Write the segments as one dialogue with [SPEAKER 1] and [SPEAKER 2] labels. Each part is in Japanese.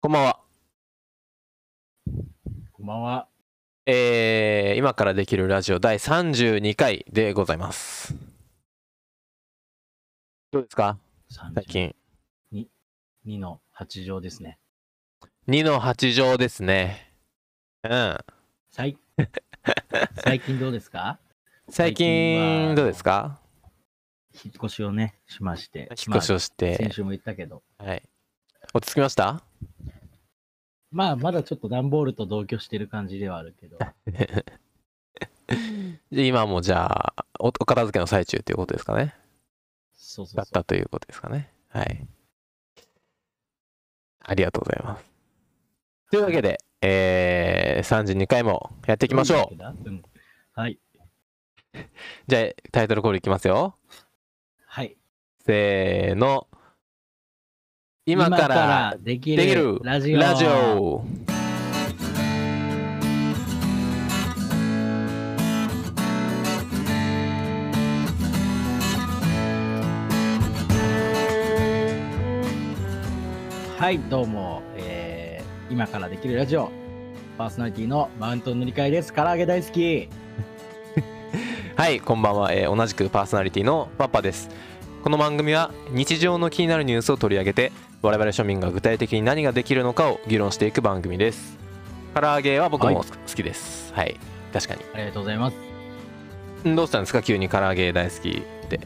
[SPEAKER 1] こんばんは。
[SPEAKER 2] こんばんは。
[SPEAKER 1] えー、今からできるラジオ第32回でございます。どうですか？最近。
[SPEAKER 2] 2の8乗ですね。
[SPEAKER 1] 2の8乗ですね。うん。
[SPEAKER 2] 最 最近どうですか？
[SPEAKER 1] 最
[SPEAKER 2] 最近
[SPEAKER 1] どうですか？
[SPEAKER 2] 引っ越しをね、しまして。
[SPEAKER 1] 引っ越しをし
[SPEAKER 2] まあ先
[SPEAKER 1] て、
[SPEAKER 2] 週も言ったけど。
[SPEAKER 1] はい。落ち着きました？
[SPEAKER 2] まあ、まだちょっと段ボールと同居してる感じではあるけど。
[SPEAKER 1] で今もじゃあお、お片付けの最中ということですかね。
[SPEAKER 2] そうそうそう。
[SPEAKER 1] だったということですかね。はい。ありがとうございます。というわけで、えー、32回もやっていきましょう。
[SPEAKER 2] う。うん。はい。
[SPEAKER 1] じゃあ、タイトルコールいきますよ。
[SPEAKER 2] はい。
[SPEAKER 1] せーの。今から
[SPEAKER 2] でき
[SPEAKER 1] る
[SPEAKER 2] ラジオ。
[SPEAKER 1] ラジオ。
[SPEAKER 2] はい、どうも、えー、今からできるラジオ。パーソナリティのマウント塗り替えです。唐揚げ大好き。
[SPEAKER 1] はい、こんばんは、えー同じくパーソナリティのパパです。この番組は日常の気になるニュースを取り上げて、我々庶民が具体的に何ができるのかを議論していく番組です。唐揚げは僕も
[SPEAKER 2] はい
[SPEAKER 1] 好きです。はい、確かに。
[SPEAKER 2] ありがとうございます。
[SPEAKER 1] んどうしたんですか？急に唐揚げ大好きって。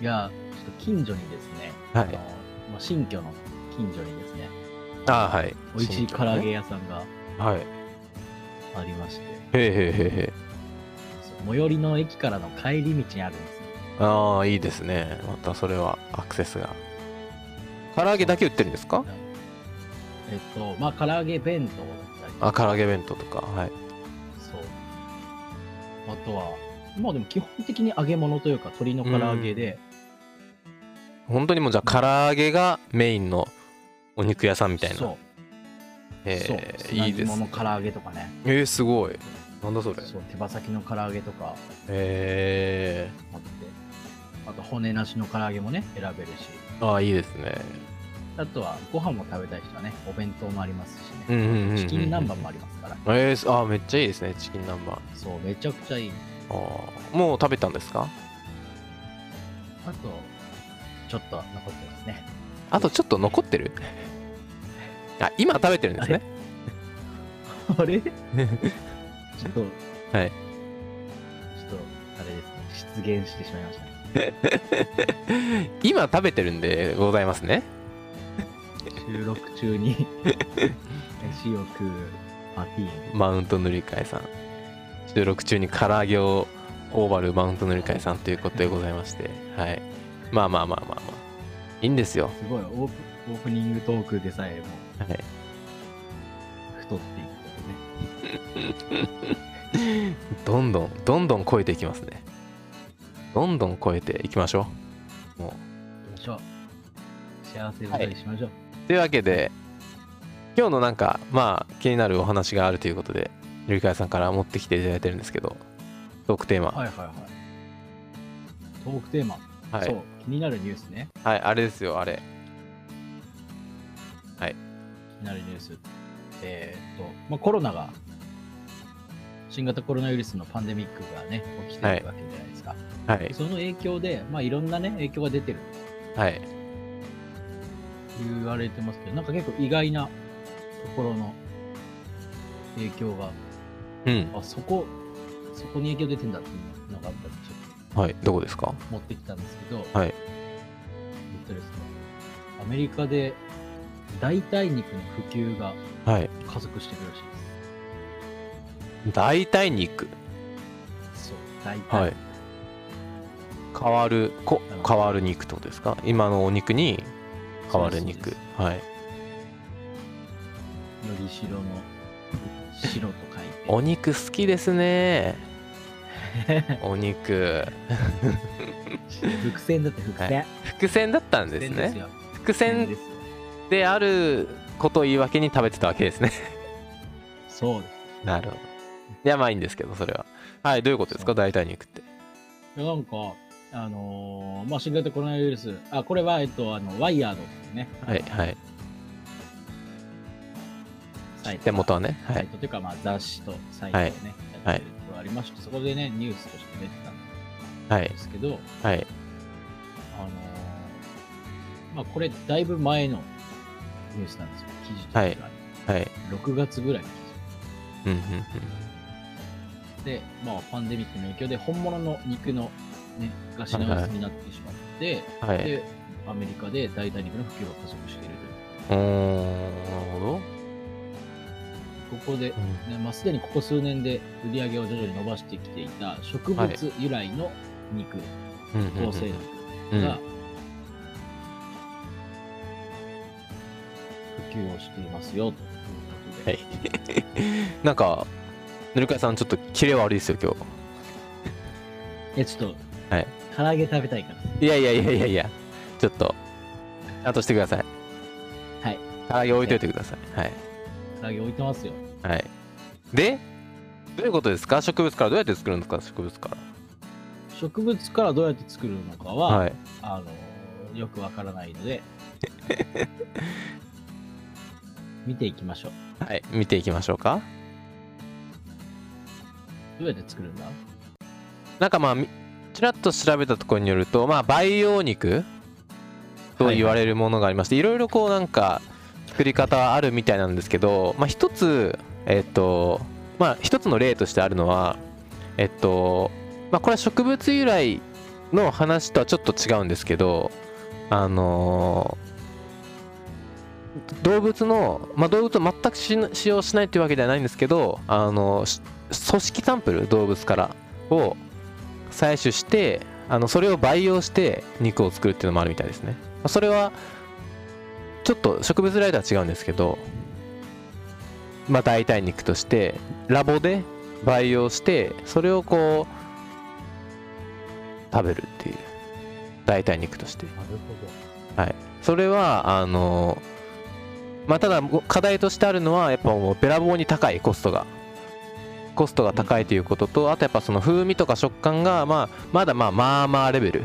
[SPEAKER 2] いや、ちょっと近所にですね、
[SPEAKER 1] はい
[SPEAKER 2] あのまあ、新居の近所にですね、
[SPEAKER 1] あーはい。
[SPEAKER 2] 美味しい唐揚げ屋さんが
[SPEAKER 1] はい。
[SPEAKER 2] ありまして、
[SPEAKER 1] へーへーへーへ
[SPEAKER 2] 最寄りの駅からの帰り道にあるんですよ。
[SPEAKER 1] ー。ああ、いいですね。またそれはアクセスが。唐揚げだけ売ってるんですか？
[SPEAKER 2] えっと、まあ、唐揚げ弁当だったりと
[SPEAKER 1] あ、
[SPEAKER 2] か、
[SPEAKER 1] 唐揚げ弁当とか。はい。
[SPEAKER 2] そう。あとは、まあでも基本的に揚げ物というか鶏の唐揚げで、
[SPEAKER 1] 本当にもうじゃあ唐揚げがメインのお肉屋さんみたいな。
[SPEAKER 2] そう、
[SPEAKER 1] えー、いいです
[SPEAKER 2] 唐揚げとかね、
[SPEAKER 1] えー、すごい。なんだそれ。
[SPEAKER 2] そう、手羽先の唐揚げとか
[SPEAKER 1] え
[SPEAKER 2] あって、あと骨なしの唐揚げもね、選べるし、
[SPEAKER 1] ー、ああ、いいですね。
[SPEAKER 2] あとはご飯も食べたい人はね、お弁当もありますしね。チキン南蛮もありますから、
[SPEAKER 1] えー、あーめっちゃいいですね、チキン南蛮。あ
[SPEAKER 2] そう、めちゃくちゃいい。
[SPEAKER 1] ーもう食べたんですか？
[SPEAKER 2] あと、ちょっと残ってますね。
[SPEAKER 1] あとちょっと残ってる？あ、今食べてるんですね？
[SPEAKER 2] あれ？ちょっと、
[SPEAKER 1] はい
[SPEAKER 2] ちょっと、あれですね、出現してしまいましたね。
[SPEAKER 1] 今食べてるんでございますね。
[SPEAKER 2] 収録中に飯を食うパティーン。
[SPEAKER 1] マウント塗り替えさん。収録中に唐揚げをオーバルマウント塗り替えさんということでございまして。はい。まあまあまあまあまあ。いいんですよ。
[SPEAKER 2] すごいオープ、オープニングトークでさえも
[SPEAKER 1] はい。
[SPEAKER 2] 太っていくとね。
[SPEAKER 1] どんどん、どんどん超えていきますね。どんどん超えていきましょう。もう。
[SPEAKER 2] 行きましょう。幸せ歌にしましょう。
[SPEAKER 1] というわけで、今日のなんか、まあ、気になるお話があるということで、ゆりかやさんから持ってきていただいてるんですけど、トークテーマ。
[SPEAKER 2] はいはいはい。トークテーマ。
[SPEAKER 1] はい。
[SPEAKER 2] そう、気になるニュースね。
[SPEAKER 1] はい、あれですよ、あれ。
[SPEAKER 2] 気になるニュース。えーっと、まあ、コロナが、新型コロナウイルスのパンデミックがね、起きてるわけじゃないですか。
[SPEAKER 1] はい。
[SPEAKER 2] その影響で、まあ、いろんなね、影響が出てる
[SPEAKER 1] はい。
[SPEAKER 2] 言われてますけど、なんか結構意外なところの影響が、
[SPEAKER 1] うん。
[SPEAKER 2] あ、そこ、そこに影響出てんだっていうのがあったんで、ちょっ
[SPEAKER 1] はい。どこですか？
[SPEAKER 2] と持ってきたんですけど、
[SPEAKER 1] はい。
[SPEAKER 2] えっとですね、アメリカで代替肉の普及が
[SPEAKER 1] はい。
[SPEAKER 2] 加速してるらしい
[SPEAKER 1] 代替肉？
[SPEAKER 2] です。そう、代替。
[SPEAKER 1] はい。変わる、こ変わる肉ってことですか？今のお肉に変わる肉。はい。
[SPEAKER 2] より白の白と書いて。
[SPEAKER 1] お肉好きですね。お肉。
[SPEAKER 2] 伏線だって伏線。
[SPEAKER 1] 伏線だったんですね。
[SPEAKER 2] 伏線。で
[SPEAKER 1] あることを言い訳に食べてたわけですね。
[SPEAKER 2] そうです。
[SPEAKER 1] なるほど。いや、まあいいんですけど、それは。はい、どういうことですか？代替肉って。
[SPEAKER 2] いやなんか、あのーまあ、新型コロナウイルス、あ、これは、えっと、あの、ワイヤードっていうね、
[SPEAKER 1] はい、はい。
[SPEAKER 2] サイト。
[SPEAKER 1] 手元はねはい。
[SPEAKER 2] サイトというか、まあ、雑誌とサイトをね、やってるところありまして、そこでね、ニュースとして出てたん
[SPEAKER 1] はい
[SPEAKER 2] ですけど、
[SPEAKER 1] はい。
[SPEAKER 2] あのーまあ、これ、だいぶ前のニュースなんですよ、記事としては、
[SPEAKER 1] はい。
[SPEAKER 2] 6月ぐらいの記
[SPEAKER 1] うんうん
[SPEAKER 2] 事で、まあ、パンデミックの影響で、本物の肉の、ね、が品薄になってしまって、
[SPEAKER 1] うんはい。
[SPEAKER 2] で、アメリカで代替肉の普及が加速している
[SPEAKER 1] う。ーんなるほど。
[SPEAKER 2] と。ここで、
[SPEAKER 1] うん。
[SPEAKER 2] ねまあ、すでにここ数年で売り上げを徐々に伸ばしてきていた植物由来の肉、
[SPEAKER 1] うんうんうん。
[SPEAKER 2] 合成肉
[SPEAKER 1] うん。
[SPEAKER 2] が普及をしていますよということで、
[SPEAKER 1] はい。なんかぬるかいさんちょっとキレ悪いですよ今
[SPEAKER 2] えちょっと、
[SPEAKER 1] はい。
[SPEAKER 2] 唐揚げ食べたいから。
[SPEAKER 1] 日いやいやいやいやいや。ちょっとちゃんとしてください。
[SPEAKER 2] はい。
[SPEAKER 1] 唐揚げ置いといてください。はい。
[SPEAKER 2] 唐揚げ置いてますよ。
[SPEAKER 1] はい。でどういうことですか？植物からどうやって作るんですか？植物から。
[SPEAKER 2] 植物からどうやって作るのかは、
[SPEAKER 1] はい。
[SPEAKER 2] あのよくわからないので。見ていきましょう。
[SPEAKER 1] はい。見ていきましょうか。
[SPEAKER 2] どうやって作るんだ？
[SPEAKER 1] なんかまあみちらっと調べたところによるとまあ培養肉と言われるものがありまして、いろいろこうなんか作り方はあるみたいなんですけどまあ一つえっとまあ一つの例としてあるのはえっとまあこれは植物由来の話とはちょっと違うんですけどあの動物の、まあ、動物を全くし使用しないというわけではないんですけどあのし組織サンプル動物からを採取してあのそれを培養して肉を作るっていうのもあるみたいですね。それはちょっと植物由来とは違うんですけどまあ代替肉としてラボで培養してそれをこう食べるっていう代替肉として。
[SPEAKER 2] なるほ
[SPEAKER 1] それはあのまあただ課題としてあるのはやっぱもうべらぼうに高いコストがコストが高いということとあとやっぱその風味とか食感がまあまだまあまあまあレベル。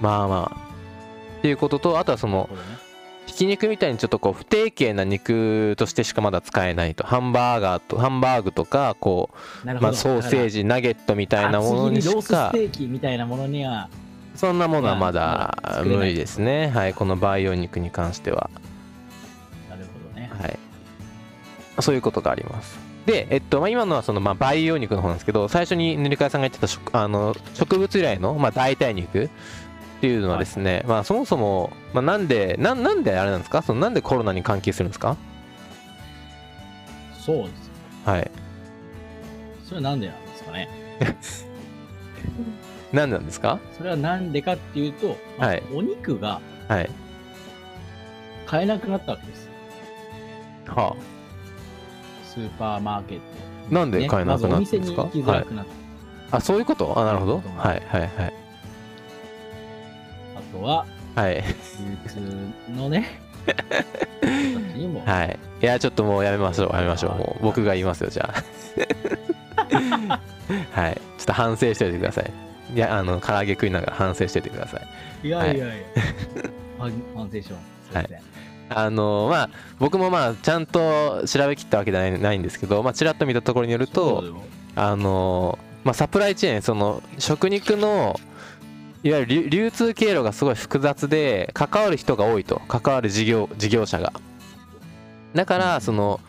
[SPEAKER 1] まあまあ。っていうこととあとはそ
[SPEAKER 2] ど
[SPEAKER 1] のひき肉みたいにちょっとこう不定形な肉としてしかまだ使えないと。ハンバーガーとハンバーグとかこう、まあ、ソーセージナゲットみたいなものにしか
[SPEAKER 2] ステーキみたいなものには
[SPEAKER 1] そんなものはま
[SPEAKER 2] ま
[SPEAKER 1] だ無理ですね。はいこの培養肉に関しては。
[SPEAKER 2] なるほどね。
[SPEAKER 1] はい。そういうことがありますで、えっとまあ、今のはそのまあ培養肉の方なんですけど最初に塗り替えさんが言ってた食あの植物由来のまあ代替肉っていうのはですね、まあ、そもそも、まあ、なんでなんなんであれなんですか？そのなんでコロナに関係するんですか？
[SPEAKER 2] そうです
[SPEAKER 1] はい。
[SPEAKER 2] それはなんでなんですかね？
[SPEAKER 1] なんでなんですか？
[SPEAKER 2] それはなんでかっていうと、まあ
[SPEAKER 1] はい。
[SPEAKER 2] お肉が
[SPEAKER 1] はい。
[SPEAKER 2] 買えなくなったわけです
[SPEAKER 1] は
[SPEAKER 2] スーパーマーケット。
[SPEAKER 1] あなんで買えなくなったんですか、
[SPEAKER 2] まずお店に行きづらくなった、
[SPEAKER 1] あそういうこと？あなるほど。はいはいはい。
[SPEAKER 2] あとは
[SPEAKER 1] はい。
[SPEAKER 2] 流通のね。
[SPEAKER 1] はい。いやちょっともうやめましょう。やめましょう。もう僕が言いますよじゃあ。はい。ちょっと反省しておいてください。いやあの唐揚げ食いながら反省しておいてください。
[SPEAKER 2] いやいやいや、反反省します。すいません
[SPEAKER 1] あのまあ僕もまあちゃんと調べきったわけじゃないないんですけどまあちらっと見たところによるとあのまあサプライチェーンその食肉のいわゆる流流通経路がすごい複雑で関わる人が多いと。関わる事業事業者が。だからその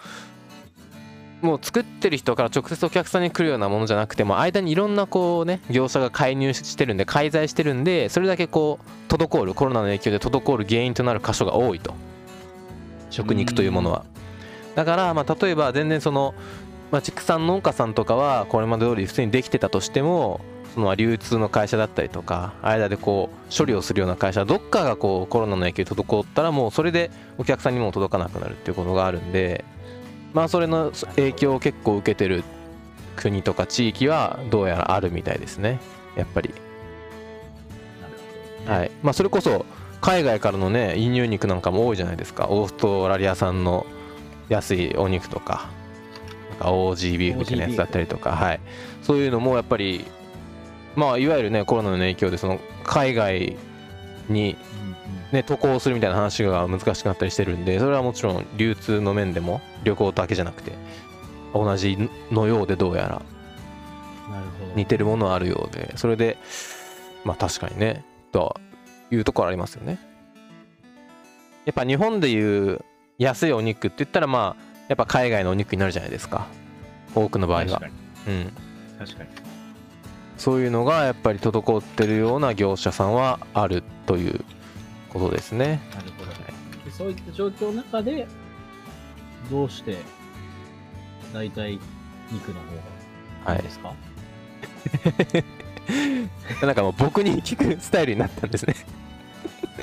[SPEAKER 1] もう作ってる人から直接お客さんに来るようなものじゃなくても間にいろんなこうね業者が介入してるんで介在してるんでそれだけこう滞るコロナの影響で滞る原因となる箇所が多いと食肉というものは。だからまあ例えば全然そのまあ、畜産農家さんとかはこれまで通り普通にできてたとしてもその流通の会社だったりとか間でこう処理をするような会社どっかがこうコロナの影響で滞ったらもうそれでお客さんにも届かなくなるっていうことがあるんでまあそれの影響を結構受けてる国とか地域はどうやらあるみたいですね。やっぱり。はい。まあそれこそ海外からのね輸入肉なんかも多いじゃないですか。オーストラリア産の安いお肉とかなんか OG ビーフみたいなやつだったりとか、はい、そういうのもやっぱりまあいわゆるねコロナの影響でその海外にね、渡航するみたいな話が難しくなったりしてるんでそれはもちろん流通の面でも旅行だけじゃなくて同じのようでどうやら。似てるものはあるようでそれでまあ確かにねというところありますよね。やっぱ日本でいう安いお肉って言ったらまあやっぱ海外のお肉になるじゃないですか。多くの場合は。
[SPEAKER 2] 確かに。
[SPEAKER 1] うん。
[SPEAKER 2] 確かに。
[SPEAKER 1] そういうのがやっぱり滞ってるような業者さんはあるということですね。
[SPEAKER 2] なるほど。でそういった状況の中で、どうして、大体、肉の方がいいですか、
[SPEAKER 1] なんかもう僕に聞くスタイルになったんですね。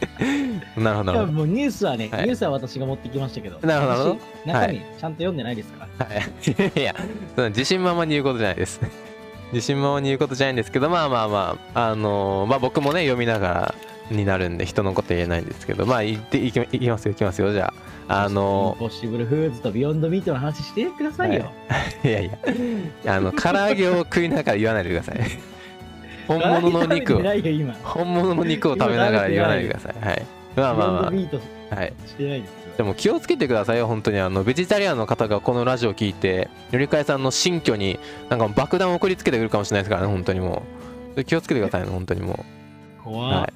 [SPEAKER 1] なるほど。るほ
[SPEAKER 2] もうニュースはね、
[SPEAKER 1] はい。
[SPEAKER 2] ニュースは私が持ってきましたけど、
[SPEAKER 1] なるほど。
[SPEAKER 2] 中身ちゃんと読んでないですから。
[SPEAKER 1] どはい。いやその自信満々に言うことじゃないです。自信満々に言うことじゃないんですけどまあまあまああのーまあ僕もね読みながらになるんで人のこと言えないんですけどまあ言っていきいきますよいきますよ。じゃああの
[SPEAKER 2] インポッシブルフーズとビヨンドミートの話してくださいよ。
[SPEAKER 1] いやいや。あの唐揚げを食いながら言わないでください本物の肉を。本物の肉を食べながら言わないでください。はい。まあまあまあ。はい
[SPEAKER 2] で
[SPEAKER 1] も気をつけてくださいよ本当に。あのベジタリアンの方がこのラジオを聞いてよりかえさんの新居になんか爆弾を送りつけてくるかもしれないですからね本当にもう。気をつけてくださいね本当にもう。
[SPEAKER 2] 怖
[SPEAKER 1] は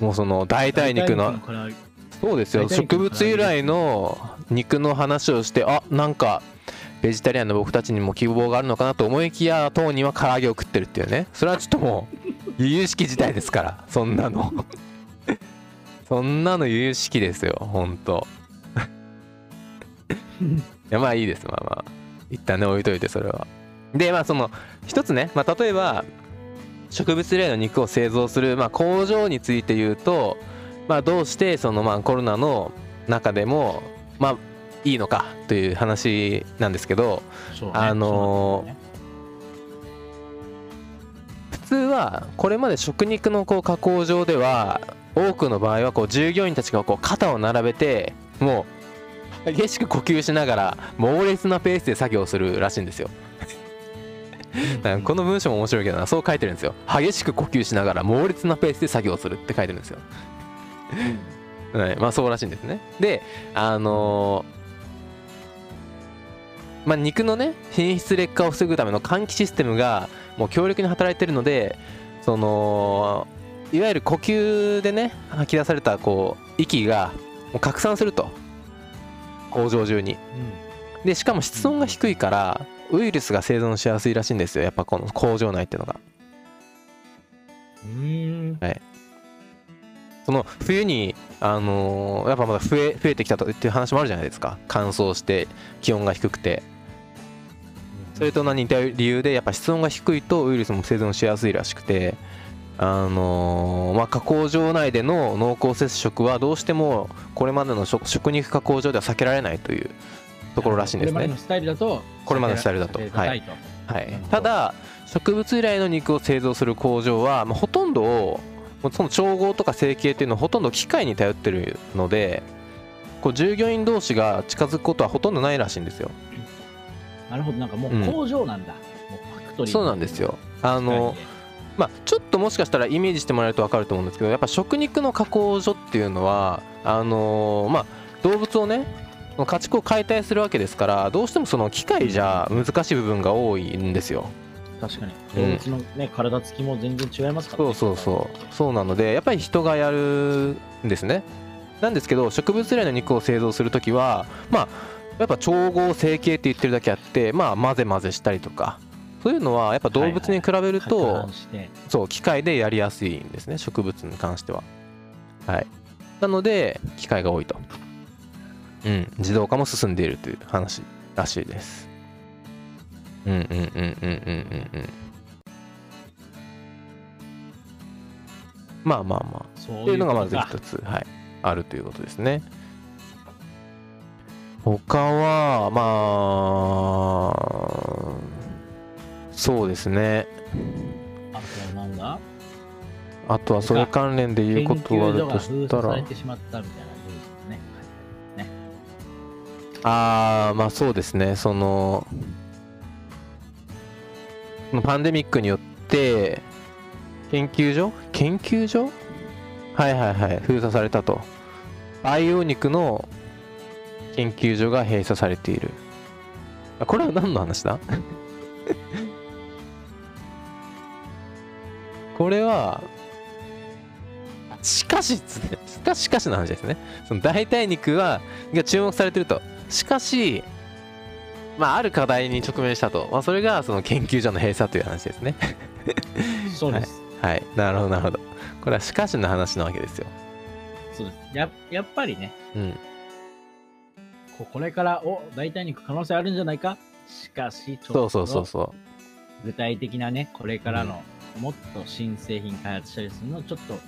[SPEAKER 1] い。もうその代替肉のそうですよ植物由来の肉の話をしてあなんかベジタリアンの僕たちにも希望があるのかなと思いきや当人は唐揚げを食ってるっていうね。それはちょっともう由々しき事態ですから。そんなの。そんなの由々しきですよ。本当。いやまあいいです。まあまあ。一旦ね置いといてそれは。でまあその一つね、まあ、例えば植物由来の肉を製造する、まあ、工場について言うと、まあ、どうしてそのまあコロナの中でもまあいいのかという話なんですけど
[SPEAKER 2] ね
[SPEAKER 1] あの
[SPEAKER 2] ね
[SPEAKER 1] 普通はこれまで食肉のこう加工場では多くの場合はこう従業員たちがこう肩を並べてもう激しく呼吸しながら猛烈なペースで作業するらしいんですよ。この文章も面白いけどなそう書いてるんですよ。激しく呼吸しながら猛烈なペースで作業するって書いてるんですよ。はい、まあそうらしいんですね。であのーまあ肉のね品質劣化を防ぐための換気システムがもう強力に働いてるのでそのいわゆる呼吸でね吐き出されたこう息がもう拡散すると。工場中に。でしかも室温が低いからウイルスが生存しやすいらしいんですよ。やっぱこの工場内っていうのが。
[SPEAKER 2] うん。うん
[SPEAKER 1] その冬にあのーやっぱまだ増え増えてきたとっていう話もあるじゃないですか。乾燥して気温が低くて。それと似た理由でやっぱ室温が低いとウイルスも生存しやすいらしくて。あのーまあ加工場内での濃厚接触はどうしてもこれまでの食食肉加工場では避けられないというところらしいんですね。
[SPEAKER 2] これまでのスタイルだと
[SPEAKER 1] これまでのスタイルだと。
[SPEAKER 2] 避けたいと。
[SPEAKER 1] はい。ただ植物由来の肉を製造する工場は、まあ、ほとんどをその調合とか成形っていうのはほとんど機械に頼ってるのでこう従業員同士が近づくことはほとんどないらしいんですよ。
[SPEAKER 2] なるほど。なんかもう
[SPEAKER 1] うん
[SPEAKER 2] 工場なんだ、もうファクトリー。
[SPEAKER 1] そうなんですよ。あのまあちょっともしかしたらイメージしてもらえると分かると思うんですけどやっぱ食肉の加工所っていうのはあのまあ動物をね家畜を解体するわけですからどうしてもその機械じゃ難しい部分が多いんですよ
[SPEAKER 2] 確かに。
[SPEAKER 1] うん。
[SPEAKER 2] 動物のね、体つきも全然違いますから、ね、
[SPEAKER 1] そうそうそう。そうなのでやっぱり人がやるんですね。なんですけど植物由来の肉を製造する時はまあやっぱ調合成形って言ってるだけあってまあ混ぜ混ぜしたりとか。そういうのはやっぱ動物に比べると、そう機械でやりやすいんですね植物に関しては。はい。なので機械が多いと。うん。自動化も進んでいるという話らしいですうんうんうんうんうんうんうん。まあまあまあ。
[SPEAKER 2] そう
[SPEAKER 1] っていうのがまず一つ、はい、あるということですね。他は、まあ、そうですね。
[SPEAKER 2] あとはなんだ？
[SPEAKER 1] あとはそれ関連で言うことがあるとしたら。ああ、まあそうですね、そのパンデミックによって、研究所？研究所？はいはいはい。封鎖されたと。培養肉の研究所が閉鎖されている。これは何の話だ？これはしかしっつねしかししかしの話ですね。その代替肉はが注目されてると。しかしまあある課題に直面したと、まあ、それがその研究所の閉鎖という話ですね。
[SPEAKER 2] そうです。
[SPEAKER 1] はい。なるほどなるほど。これはしかしの話なわけですよ。
[SPEAKER 2] そうです。ややっぱりね、
[SPEAKER 1] うん。
[SPEAKER 2] ここれから、お、代替肉可能性あるんじゃないか？しかし、ちょっと
[SPEAKER 1] そうそうそうそ
[SPEAKER 2] 具体的なね、これからの、もっと新製品開発したりするの、ちょっと、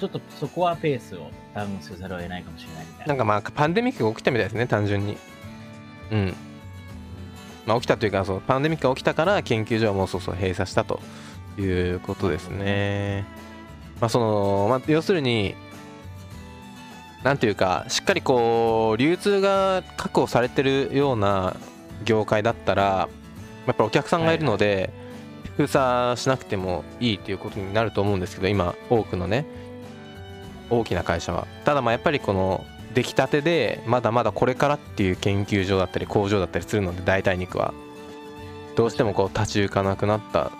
[SPEAKER 2] ちょっとそこはペースをダウンせざるを得ないかもしれないみたいうな。
[SPEAKER 1] なんかまあパンデミックが起きたみたいですね単純にうん。まあ起きたというかそうパンデミックが起きたから研究所はもうそうそう閉鎖したということですね。まあその、まあ、要するになんていうかしっかりこう流通が確保されてるような業界だったらやっぱお客さんがいるので、封鎖しなくてもいいということになると思うんですけど今多くのね大きな会社は。ただまあやっぱりこの出来たてでまだまだこれからっていう研究所だったり工場だったりするので代替肉はどうしてもこう立ち行かなくなったっ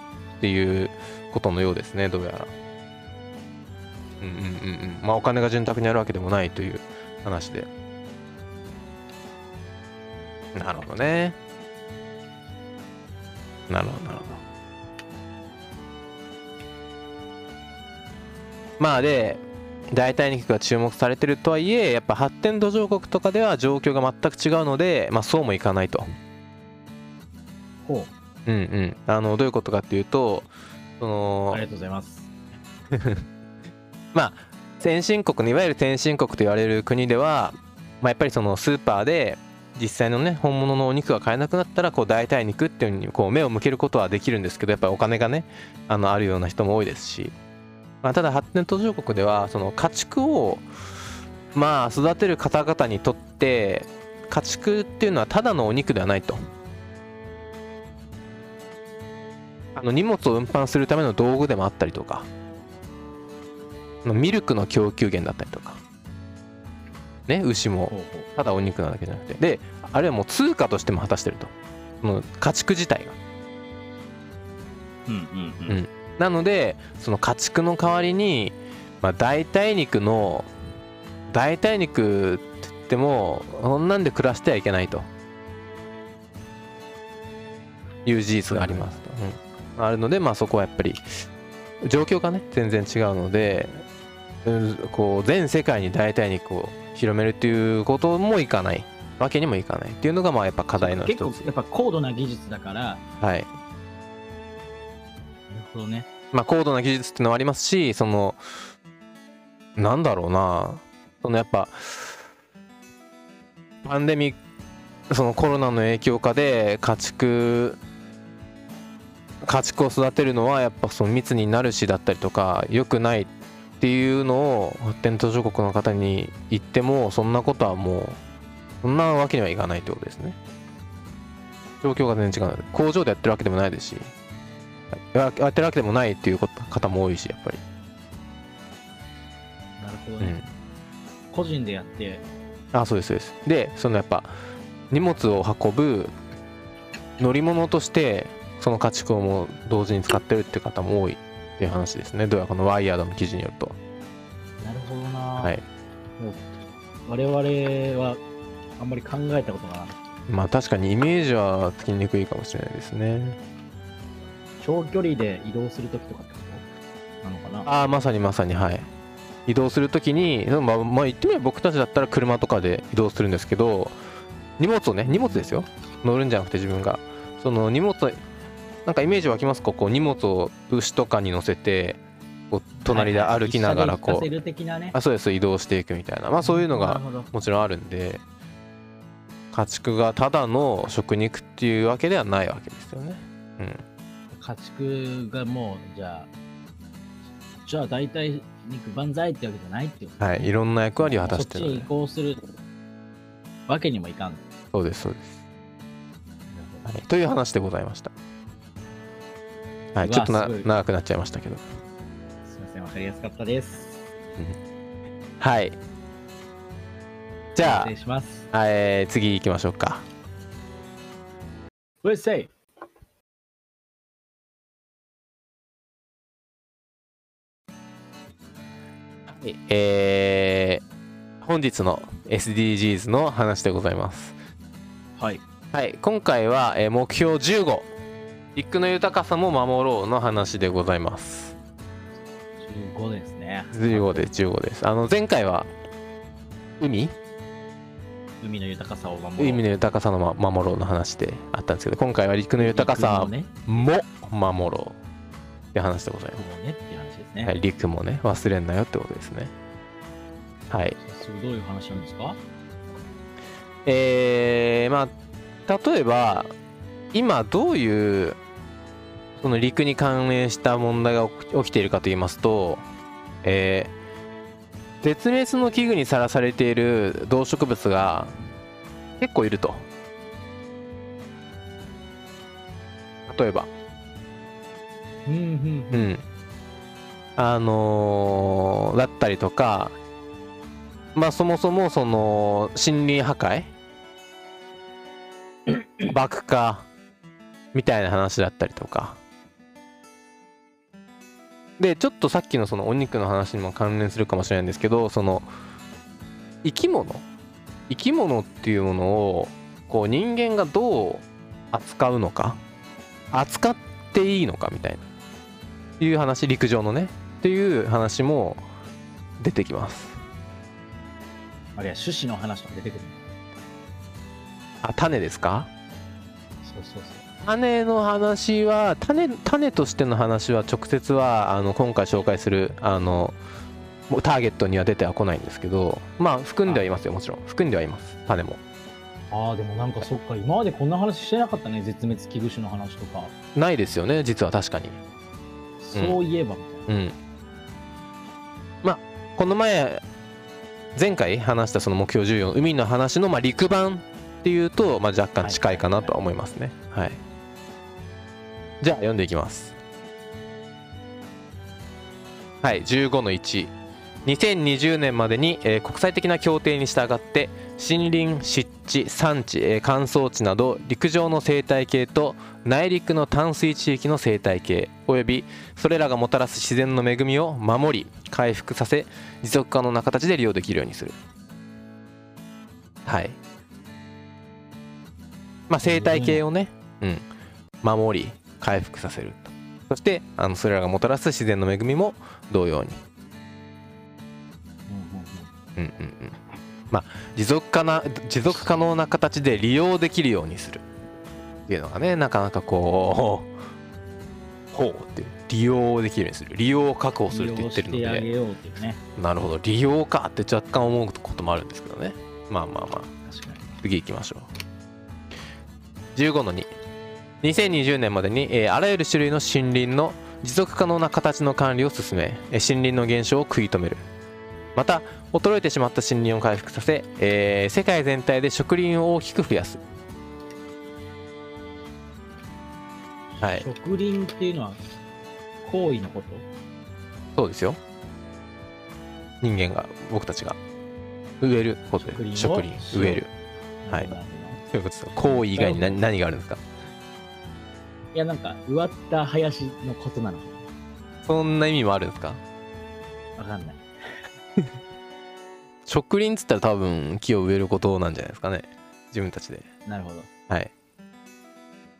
[SPEAKER 1] ていうことのようですねどうやら。うんうんうんうん。まあお金が潤沢にあるわけでもないという話で。なるほどね。なるほどなるほど。まあで代替肉が注目されてるとはいえやっぱ発展途上国とかでは状況が全く違うので、まあ、そうもいかないと。
[SPEAKER 2] ほ
[SPEAKER 1] うんうん、あのどういうことかっていうとそ
[SPEAKER 2] う。
[SPEAKER 1] の
[SPEAKER 2] ありがとうございます。
[SPEAKER 1] まあ先進国のいわゆる先進国と言われる国では、まあ、やっぱりそのスーパーで実際のね本物のお肉が買えなくなったらこう代替肉っていうのにこう目を向けることはできるんですけどやっぱりお金がねあのあるような人も多いですし、まあ、ただ発展途上国ではその家畜をまあ育てる方々にとって家畜っていうのはただのお肉ではないと。あの荷物を運搬するための道具でもあったりとかミルクの供給源だったりとかね牛も。ただお肉なだけじゃなくてであるいはもう通貨としても果たしてるとその家畜自体が
[SPEAKER 2] うんうんうん。
[SPEAKER 1] うんなのでその家畜の代わりに、まあ、代替肉の代替肉って言ってもそんなんで暮らしてはいけないと。いう事実があります。と、うん、あるのでまあそこはやっぱり状況がね全然違うので、うんこう全世界に代替肉を広めるっていうこともいかない。わけにもいかないっていうのがまあやっぱ課題の一つ。
[SPEAKER 2] 結構やっぱ高度な技術だから、
[SPEAKER 1] はい
[SPEAKER 2] ほどね。
[SPEAKER 1] まあ、高度な技術っていうのはありますしそのなんだろうな。そのやっぱパンデミックそのコロナの影響下で家畜家畜を育てるのはやっぱその密になるしだったりとか良くないっていうのを発展途上国の方に言ってもそんなことはもうそんなわけにはいかないってことですね。状況が全然違う。工場でやってるわけでもないですし。ややってるわけでもないっていう方も多いしやっぱり、
[SPEAKER 2] なるほどね。
[SPEAKER 1] うん、
[SPEAKER 2] 個人でやって、
[SPEAKER 1] あそうですそうです。でそのやっぱ荷物を運ぶ乗り物としてその家畜をもう同時に使ってるって方も多いっていう話ですね。どうやらこのワイヤードの記事によると。
[SPEAKER 2] なるほどな。
[SPEAKER 1] はい。
[SPEAKER 2] もう我々はあんまり考えたことがない。
[SPEAKER 1] まあ確かにイメージはつきにくいかもしれないですね
[SPEAKER 2] 長距離で移動するときとかってことなのかな？
[SPEAKER 1] ああまさにまさにはい。移動するときにまあ、まあ、言ってみれば僕たちだったら車とかで移動するんですけど荷物をね荷物ですよ。乗るんじゃなくて自分が。その荷物なんかイメージ湧きますか？こう荷物を牛とかに乗せてこう隣で歩きながらこう。あそうです。移動していくみたいな。まあそういうのがもちろんあるんで。家畜がただの食肉っていうわけではないわけですよね。うん
[SPEAKER 2] 家畜がもう、じゃあ、じゃあ大体肉万歳ってわけじゃないっていうことね、
[SPEAKER 1] はいいろんな役割を果たしてる。
[SPEAKER 2] そっちに移行するわけにもいかん。
[SPEAKER 1] そうですそうです、はい、という話でございました。はいちょっとな長くなっちゃいましたけど。
[SPEAKER 2] すいません、わかかりやすかったです。
[SPEAKER 1] はい。じゃ
[SPEAKER 2] 失礼します。
[SPEAKER 1] あ、えー次行きましょうか。
[SPEAKER 2] Let's say!
[SPEAKER 1] えー本日の SDGs の話でございます。
[SPEAKER 2] はい。
[SPEAKER 1] はい。今回は、えー目標15陸の豊かさも守ろうの話でございます。
[SPEAKER 2] 15ですね。
[SPEAKER 1] 15です15です。あの前回は海？
[SPEAKER 2] 海の豊かさを守る。
[SPEAKER 1] 海の豊かさの、ま、守ろうの話であったんですけど今回は陸の豊かさ
[SPEAKER 2] 陸も
[SPEAKER 1] 守ろうって話でございま
[SPEAKER 2] すね。
[SPEAKER 1] す、はい、陸もね忘れんなよってことですね。はい。
[SPEAKER 2] どういう話なんですか？
[SPEAKER 1] えー、まあ例えば今どういうその陸に関連した問題が起き起きているかと言いますと、えー絶滅の危惧にさらされている動植物が結構いると。例えば。
[SPEAKER 2] うんうん。
[SPEAKER 1] う。んあのーだったりとかまあそもそもその森林破壊？爆化みたいな話だったりとか。でちょっとさっきのそのお肉の話にも関連するかもしれないんですけどその生き物？生き物っていうものをこう人間がどう扱うのか？扱っていいのかみたいな。いう話陸上のね。っていう話も出てきます。
[SPEAKER 2] あるいは種子の話とか出てくる。
[SPEAKER 1] あ種ですか？
[SPEAKER 2] そうそうそう。
[SPEAKER 1] 種の話は種種としての話は直接はあの今回紹介するあのターゲットには出てはこないんですけどまあ含んではいますよもちろん。含んではいます。種も。
[SPEAKER 2] ああ、でもなんかそっか、今までこんな話してなかったね、絶滅危惧種の話とか。
[SPEAKER 1] ないですよね実は確かに。
[SPEAKER 2] そういえばみたいな。
[SPEAKER 1] うん。まあこの前前回話したその目標14海の話のまあ陸版っていうと、まあ、若干近いかなとは思いますね。はい。じゃあ読んでいきます。はい15の1 2020年までに、えー国際的な協定に従って森林湿地山地、えー乾燥地など陸上の生態系と内陸の淡水地域の生態系およびそれらがもたらす自然の恵みを守り回復させ持続可能な形で利用できるようにする。はい。まあ生態系をね、うん、守り回復させると。そしてあのそれらがもたらす自然の恵みも同様に。
[SPEAKER 2] うんうんうん。
[SPEAKER 1] まあ持続可な持続可能な形で利用できるようにする。っていうのがねなかなかこう ほうっていう利用できるようにする。利用を確保するって言ってるので。なるほど。利用かって若干思うこともあるんですけどね。まあまあまあ。次行きましょう。15の2 2020年までに、えーあらゆる種類の森林の持続可能な形の管理を進めえー森林の減少を食い止める。また衰えてしまった森林を回復させ、えー世界全体で植林を大きく増やす。はい。
[SPEAKER 2] 植林っていうのは行為のこと？
[SPEAKER 1] そうですよ。人間が僕たちが。植えることで。
[SPEAKER 2] 植林を？
[SPEAKER 1] 植える。はい。そういうことですよ。行為以外に何何があるんですか？
[SPEAKER 2] いや、なんか、植わった林のことなの？か
[SPEAKER 1] そんな意味もあるんですか？
[SPEAKER 2] なわかんない。
[SPEAKER 1] 植林っつったら多分木を植えることなんじゃないですかね。自分たちで。
[SPEAKER 2] なるほど。
[SPEAKER 1] はい。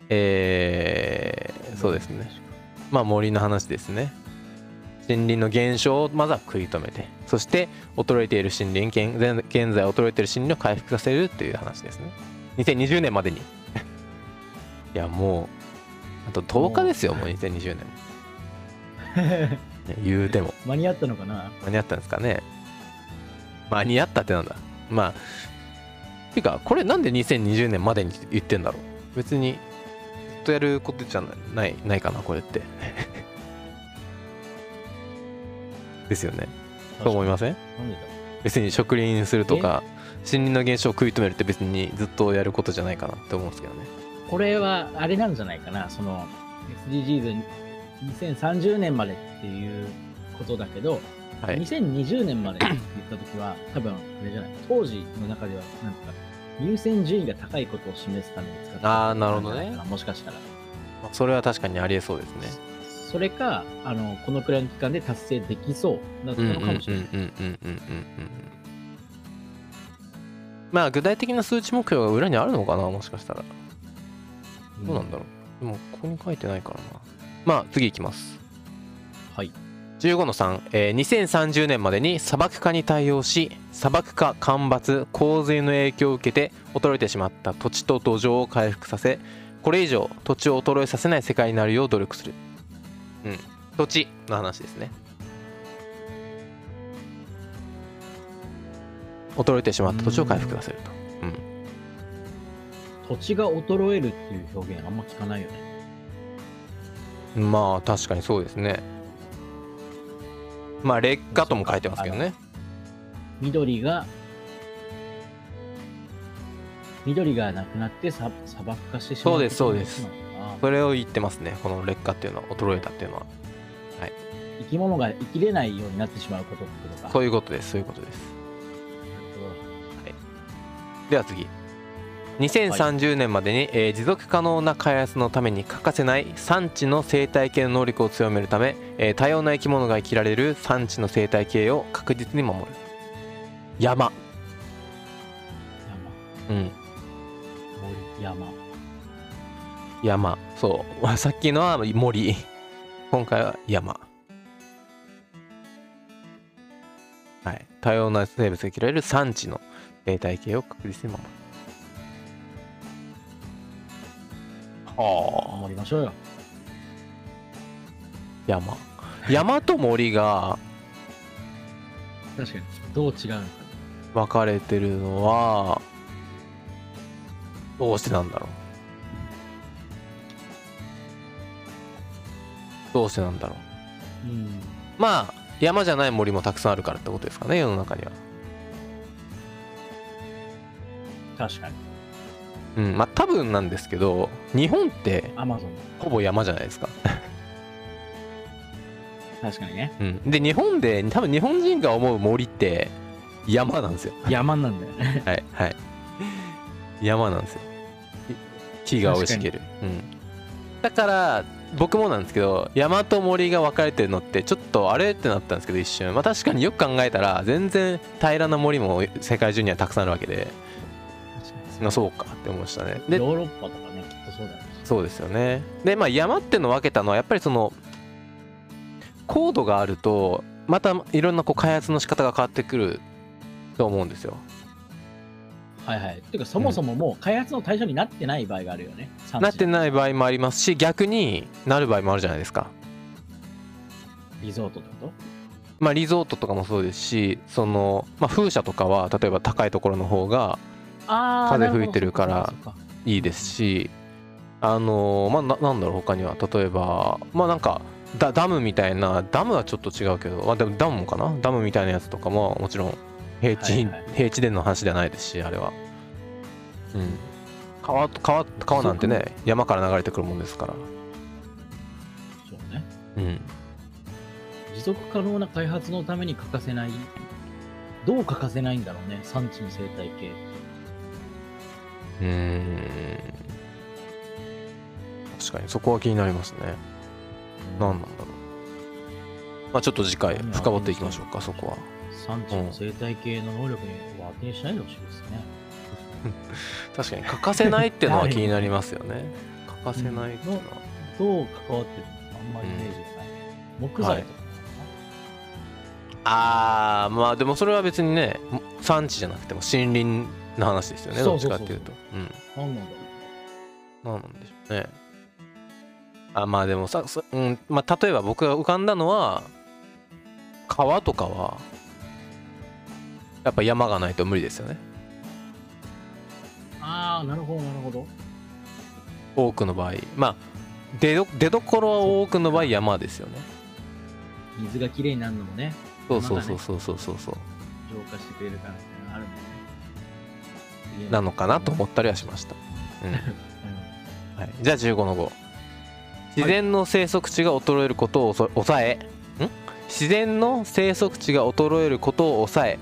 [SPEAKER 1] えー、そうですねまあ森の話ですね。森林の減少をまずは食い止めてそして衰えている森林現在衰えている森林を回復させるっていう話ですね。2020年までに。いやもうあと10日ですよもう。2020年。言うても。
[SPEAKER 2] 間に合ったのかな？
[SPEAKER 1] 間に合ったんですかね。間に合ったってなんだ？まあていうかこれなんで2020年までに言ってんだろう？別にとやることじゃないないかなこれって。ですよね。そう思いません？別に植林するとか森林の減少を食い止めるって別にずっとやることじゃないかなって思うんですけどね。
[SPEAKER 2] これは、あれなんじゃないかな。その、SDGs2030 年までっていうことだけど、
[SPEAKER 1] はい。
[SPEAKER 2] 2020年までって言った時は、多分、あれじゃない、当時の中では、なんか、優先順位が高いことを示すために使ってた
[SPEAKER 1] あーなるほどね。
[SPEAKER 2] もしかしたら。
[SPEAKER 1] それは確かにありえそうですね。
[SPEAKER 2] それか、あの、このくらいの期間で達成できそうだった
[SPEAKER 1] うんうんうんうんうん
[SPEAKER 2] のかもしれない。
[SPEAKER 1] うんうんうん。まあ具体的な数値目標が裏にあるのかなもしかしたら。どうなんだろう。でもここに書いてないからな。まあ次いきます。
[SPEAKER 2] はい。
[SPEAKER 1] 15の3、えー2030年までに砂漠化に対応し砂漠化干ばつ洪水の影響を受けて衰えてしまった土地と土壌を回復させこれ以上土地を衰えさせない世界になるよう努力する。うん。土地の話ですね。衰えてしまった土地を回復させると。
[SPEAKER 2] 土地が衰えるっていう表現あんま聞かないよね。
[SPEAKER 1] まあ確かにそうですねまあ劣化とも書いてますけどね。
[SPEAKER 2] 緑が、緑がなくなって砂砂漠化してしまう
[SPEAKER 1] そうですそうです。それを言ってますね。この劣化っていうのは衰えたっていうのは。
[SPEAKER 2] 生き物が生きれないようになってしまうことってことか。
[SPEAKER 1] そういうことですそういうことです。では次2030年までに、えー持続可能な開発のために欠かせない産地の生態系の能力を強めるため、えー多様な生き物が生きられる産地の生態系を確実に守る。山。うん。
[SPEAKER 2] 山。山。
[SPEAKER 1] そう。さっきのは森。今回は山。はい。多様な生物が生きられる産地の生態系を確実に守るはあ
[SPEAKER 2] 守りましょうよ。
[SPEAKER 1] 山山と森が
[SPEAKER 2] 確かに。どう違うのか。
[SPEAKER 1] 分かれてるのはどうしてなんだろうどうしてなんだろう
[SPEAKER 2] うん。
[SPEAKER 1] まあ山じゃない森もたくさんあるからってことですかね世の中には
[SPEAKER 2] 確かに。
[SPEAKER 1] うん。まあ多分なんですけど日本って
[SPEAKER 2] アマゾン。
[SPEAKER 1] ほぼ山じゃないですか、
[SPEAKER 2] 確かにね。
[SPEAKER 1] うん、で日本で多分日本人が思う森って山なんですよ。
[SPEAKER 2] 山なんだよね。
[SPEAKER 1] はいはい。山なんですよ。木が生い茂る、うん、だから僕もなんですけど山と森が分かれてるのってちょっとあれってなったんですけど一瞬。まあ確かによく考えたら全然平らな森も世界中にはたくさんあるわけで
[SPEAKER 2] 確かに
[SPEAKER 1] まあそうかって思いましたね。で
[SPEAKER 2] ヨーロッパとかね、きっとそうだよね。
[SPEAKER 1] そうですよね。でまあ山ってのを分けたのはやっぱりその高度があるとまたいろんなこう開発の仕方が変わってくると思うんですよ。
[SPEAKER 2] はいはい。ていうか、そもそももう開発の対象になってない場合があるよね。産地
[SPEAKER 1] なってない場合もありますし逆になる場合もあるじゃないですか。
[SPEAKER 2] リゾートってこと？
[SPEAKER 1] まあリゾートとかもそうですしその、まあ、風車とかは例えば高いところの方が
[SPEAKER 2] あ
[SPEAKER 1] 風吹いてるからいいですしあのまあななんだろう他には。例えばまあなんかダダムみたいなダムはちょっと違うけど、まあ、でもダムもかな？ダムみたいなやつとかももちろん平地、
[SPEAKER 2] はいはい。
[SPEAKER 1] 平地での話ではないですしあれは。うん。川川川なんてね山から流れてくるもんですから。
[SPEAKER 2] そうね。
[SPEAKER 1] うん。
[SPEAKER 2] 持続可能な開発のために欠かせない、どう欠かせないんだろうね、産地の生態系。
[SPEAKER 1] うーん。確かにそこは気になりますね。何なんだろう。まあちょっと次回深掘っていきましょうかそこは。
[SPEAKER 2] 産地の生態系の能力には当てにしないでほしいですね。
[SPEAKER 1] 確かに 欠かせないっていうのは気になりますよね。欠かせないっていうのは。
[SPEAKER 2] どう関わってるのかあんまりイメージがない。木材とか
[SPEAKER 1] あーまあでもそれは別にね産地じゃなくても森林の話ですよねどっちかっていうと。うん。
[SPEAKER 2] なんだろ
[SPEAKER 1] 何なんでしょうね。あまあでもさ、そうんまあ、例えば僕が浮かんだのは川とかはやっぱ山がないと無理ですよね。
[SPEAKER 2] う。ああ、なるほど、なるほど。
[SPEAKER 1] 多くの場合。まあ出ど出どころは多くの場合山ですよね。
[SPEAKER 2] 水がきれいになるのもね、
[SPEAKER 1] そうそうそうそうそうそうそう。
[SPEAKER 2] 浄化してくれるからあるもんね。
[SPEAKER 1] なのかなと思ったりはしました、うん。
[SPEAKER 2] うん。
[SPEAKER 1] はい、じゃあ15の5自然の生息地が衰えることをそ抑えん？自然の生息地が衰えることを抑え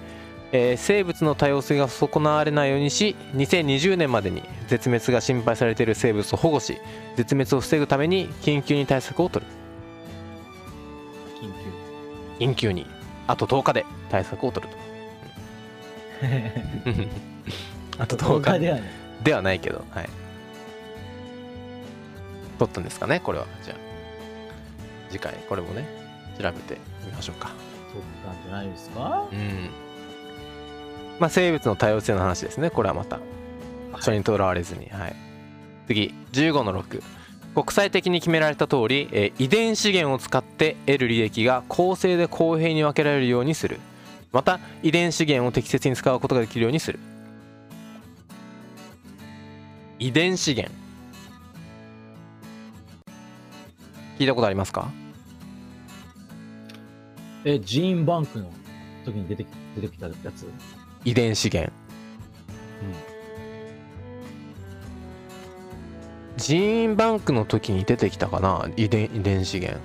[SPEAKER 1] えー生物の多様性が損なわれないようにし2020年までに絶滅が心配されている生物を保護し絶滅を防ぐために緊急に対策を取る。
[SPEAKER 2] 緊
[SPEAKER 1] 緊急に。あと10日で対策を取る
[SPEAKER 2] 急
[SPEAKER 1] と あと
[SPEAKER 2] 10
[SPEAKER 1] 10日
[SPEAKER 2] 日ではね
[SPEAKER 1] ではないけどはい。取ったんですかねこれは。じゃあ。次回これもね調べてみましょうか。
[SPEAKER 2] 取ったんじゃないですか？
[SPEAKER 1] うん。まあ生物の多様性の話ですね。これはまた。それにとらわれずに、はい、次。15の6国際的に決められた通り、えー遺伝資源を使って得る利益が公正で公平に分けられるようにする。また遺伝資源を適切に使うことができるようにする遺伝資源。聞いたことありますか？
[SPEAKER 2] えジーンバンクの時に出てき出てきたやつ？
[SPEAKER 1] 遺伝資源。ジーンバンクの時に出てきたかな？遺伝遺伝資源。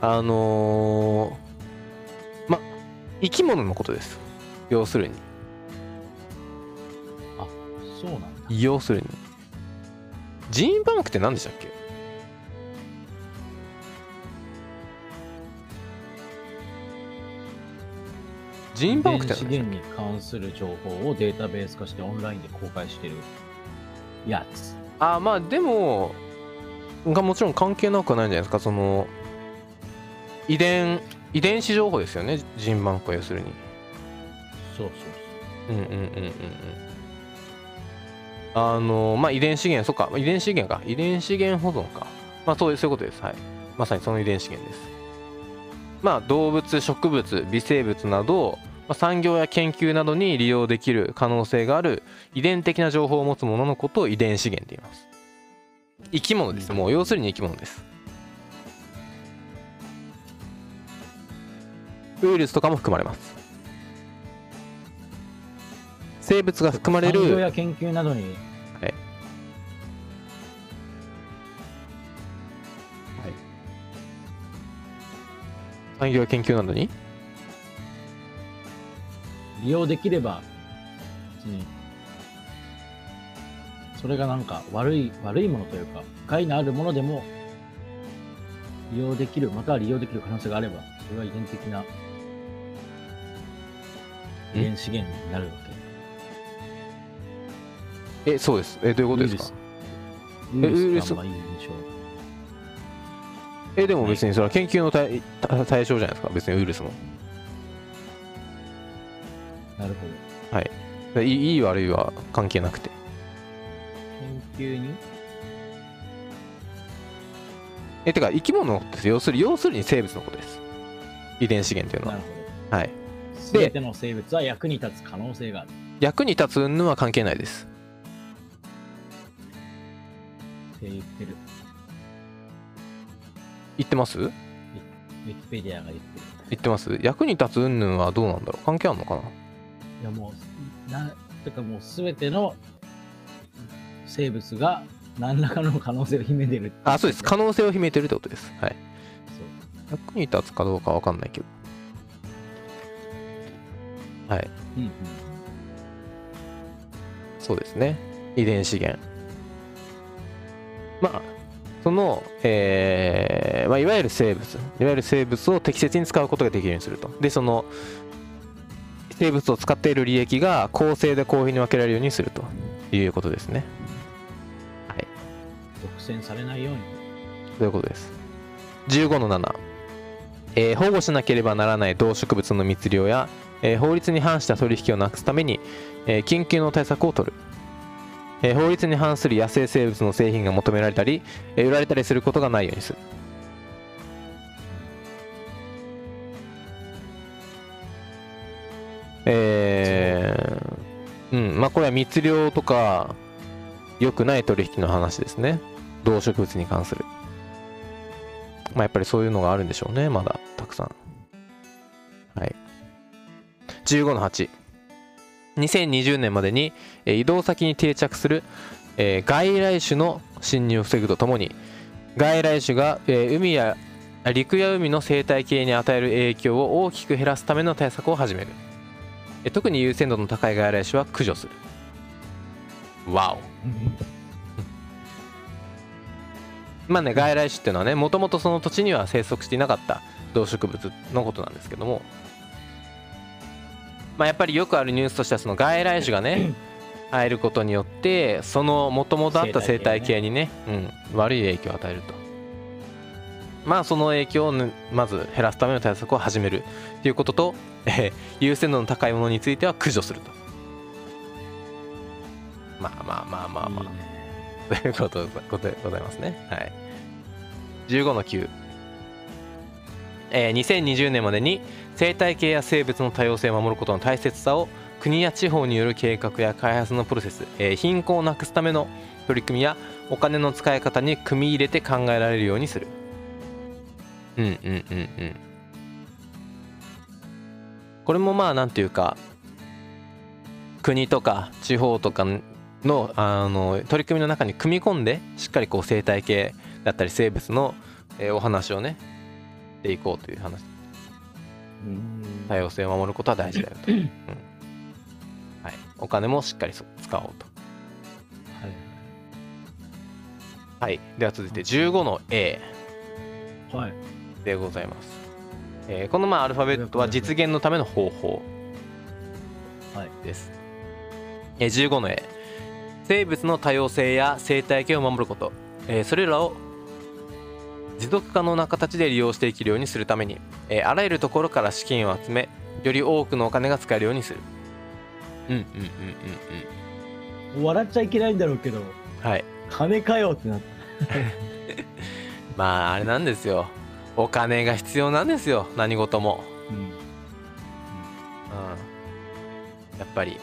[SPEAKER 1] あのー、ま生き物のことです。要するに。
[SPEAKER 2] そうなんだ。
[SPEAKER 1] 要するにジーンバンクって何でしたっけ？ジーンバンクって
[SPEAKER 2] 資源に関する情報をデータベース化してオンラインで公開してるやつ。
[SPEAKER 1] あまあでもがもちろん関係なくはないんじゃないですか？その遺伝遺伝子情報ですよね？ジーンバンクは要するに。
[SPEAKER 2] そうそう。
[SPEAKER 1] うんうんうんうんうんあのまあ遺伝資源そっか。遺伝資源か。遺伝資源保存か。まあそういうそういうことです。はい。まさにその遺伝資源です。まあ動物植物微生物など、まあ、産業や研究などに利用できる可能性がある遺伝的な情報を持つもののことを遺伝資源と言います。生き物です。もう要するに生き物です。ウイルスとかも含まれます生物が含まれる
[SPEAKER 2] 産業や研究などに。
[SPEAKER 1] はい。産業や研究などに？
[SPEAKER 2] 利用できれば別にそれがなんか悪い悪いものというか害のあるものでも利用できるまたは利用できる可能性があればそれは遺伝的な遺伝資源になるわけ
[SPEAKER 1] えそうです。えどういうことですか？
[SPEAKER 2] ウイルス。がいい印象。
[SPEAKER 1] えでも別にそれは研究の対対対象じゃないですか？別にウイルスも。
[SPEAKER 2] なるほど。
[SPEAKER 1] い。いいい悪いは関係なくて。
[SPEAKER 2] 研究に？
[SPEAKER 1] えてか生き物のことです要する要するに生物のことです。遺伝資源というのは。
[SPEAKER 2] なるほ
[SPEAKER 1] はい。
[SPEAKER 2] ど全ての生物は役に立つ可能性がある。
[SPEAKER 1] 役に立つ云々は関係ないです
[SPEAKER 2] って言ってる。
[SPEAKER 1] 言ってます？
[SPEAKER 2] ウィキペディアが言ってる。
[SPEAKER 1] 言ってます？役に立つ云々はどうなんだろう？関係あるのかな？い
[SPEAKER 2] やもう、な、てかもうすべての生物が何らかの可能性を秘めてる。
[SPEAKER 1] あそうです。可能性を秘めてるってことです。はい。
[SPEAKER 2] そう。
[SPEAKER 1] 役に立つかどうかわかんないけど。はい。
[SPEAKER 2] うんうん。
[SPEAKER 1] そうですね。遺伝資源まあその、えーまあ、いわゆる生物いわゆる生物を適切に使うことができるようにすると。でその生物を使っている利益が公正で公平に分けられるようにするということですね。
[SPEAKER 2] 独占されないように。
[SPEAKER 1] ということです。15の7、えー保護しなければならない動植物の密漁や、えー法律に反した取引をなくすために、えー緊急の対策を取る、えー法律に反する野生生物の製品が求められたり、えー売られたりすることがないようにする。えーうんまあこれは密漁とか良くない取引の話ですね。動植物に関する。まあやっぱりそういうのがあるんでしょうねまだたくさん。はい。15の8 2020年までにえー移動先に定着する、えー外来種の侵入を防ぐとともに外来種が、えー海や陸や海の生態系に与える影響を大きく減らすための対策を始める。え特に優先度の高い外来種は駆除する。わおまあね外来種っていうのはねもともとその土地には生息していなかった動植物のことなんですけどもまあやっぱりよくあるニュースとしてはその外来種がね 入ることによってそのもともとあった生態系にねうん、悪い影響を与えるとまあその影響をねまず減らすための対策を始めるということと、えー優先度の高いものについては駆除するとまあまあまあまあまあ
[SPEAKER 2] いいね
[SPEAKER 1] ということでことでございますね。はい。15の9。えー2020年までに生態系や生物の多様性を守ることの大切さを国や地方による計画や開発のプロセス、えー貧困をなくすための取り組みやお金の使い方に組み入れて考えられるようにする。うんうんうんうん。これもまあなんていうか国とか地方とかのあの取り組みの中に組み込んでしっかりこう生態系だったり生物の、えーお話をねしていこうという話多様性を守ることは大事だよと、うん。はい、お金もしっかりそ使おうと。
[SPEAKER 2] はい。
[SPEAKER 1] はいでは続いて15の A
[SPEAKER 2] はい。
[SPEAKER 1] でございます、えーこのまあアルファベットは実現のための方法。
[SPEAKER 2] はい。
[SPEAKER 1] です、えー15の A 生物の多様性や生態系を守ること、えーそれらを持続可能な形で利用していけるようにするために、えーあらゆるところから資金を集めより多くのお金が使えるようにする。うんうんうんうん
[SPEAKER 2] 笑っちゃいけないんだろうけど
[SPEAKER 1] うんはい。
[SPEAKER 2] 金かよってなって
[SPEAKER 1] まああれなんですよ。お金が必要なんですよ。何事も。
[SPEAKER 2] うん。
[SPEAKER 1] うん。やっぱり。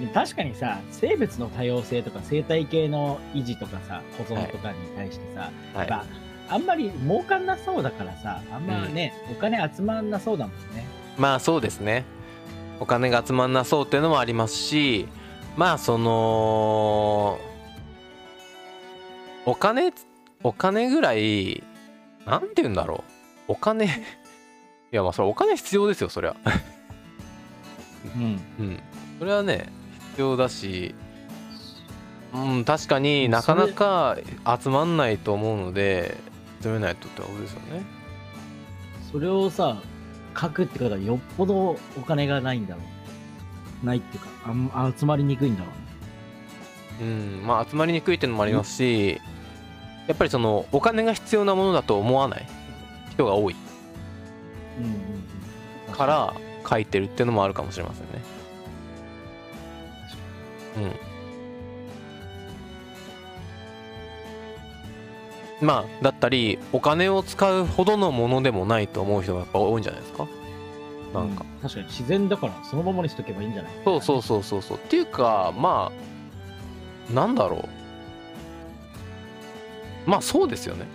[SPEAKER 2] で確かにさ生物の多様性とか生態系の維持とかさ保存とかに対してさ、
[SPEAKER 1] はい。
[SPEAKER 2] やっぱあんまり儲かんなそうだからさあんまね、お金集まんなそうだもんね。
[SPEAKER 1] まあそうですね。お金が集まんなそうっていうのもありますしまあそのお金お金ぐらいなんて言うんだろう。お金 いやまあそれお金必要ですよそりゃ。
[SPEAKER 2] うん。
[SPEAKER 1] うん。それはね必要だしうん確かになかなか集まんないと思うので集めないとってことですよね。
[SPEAKER 2] それをさ書くってことはよっぽどお金がないんだろう。ないっていうかあんあ集まりにくいんだろうね。
[SPEAKER 1] うんまあ集まりにくいっていうのもありますしやっぱりそのお金が必要なものだと思わない？人が多い。
[SPEAKER 2] うんうんうん。
[SPEAKER 1] から書いてるっていうのもあるかもしれませんね。うんまあだったりお金を使うほどのものでもないと思う人がやっぱ多いんじゃないですか？なんか、
[SPEAKER 2] うん。確かに自然だからそのままにしとけばいいんじゃない？
[SPEAKER 1] そうそうそうそうそう。っていうかまあなんだろう。まあそうですよね。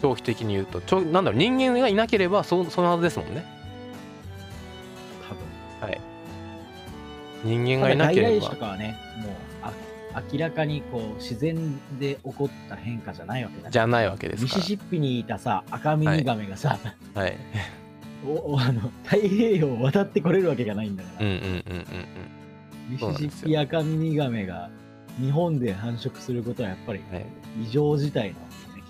[SPEAKER 1] 長期的に言うと。ちょなんだろう。人間がいなければそうそのはずですもんね。
[SPEAKER 2] 多分。
[SPEAKER 1] はい。人間がいなけれ
[SPEAKER 2] 外来種
[SPEAKER 1] ば
[SPEAKER 2] とかはねもうあ明らかにこう自然で起こった変化じゃないわけだ
[SPEAKER 1] じゃないわけですか
[SPEAKER 2] ミシシッピにいたさ赤ミニガメがさ、
[SPEAKER 1] らはい。
[SPEAKER 2] おおあの太平洋を渡ってこれるわけがないんだから、
[SPEAKER 1] うんうんうんうん
[SPEAKER 2] ミシシッピ赤ミニガメが日本で繁殖することはやっぱり異常事態なんですねきっ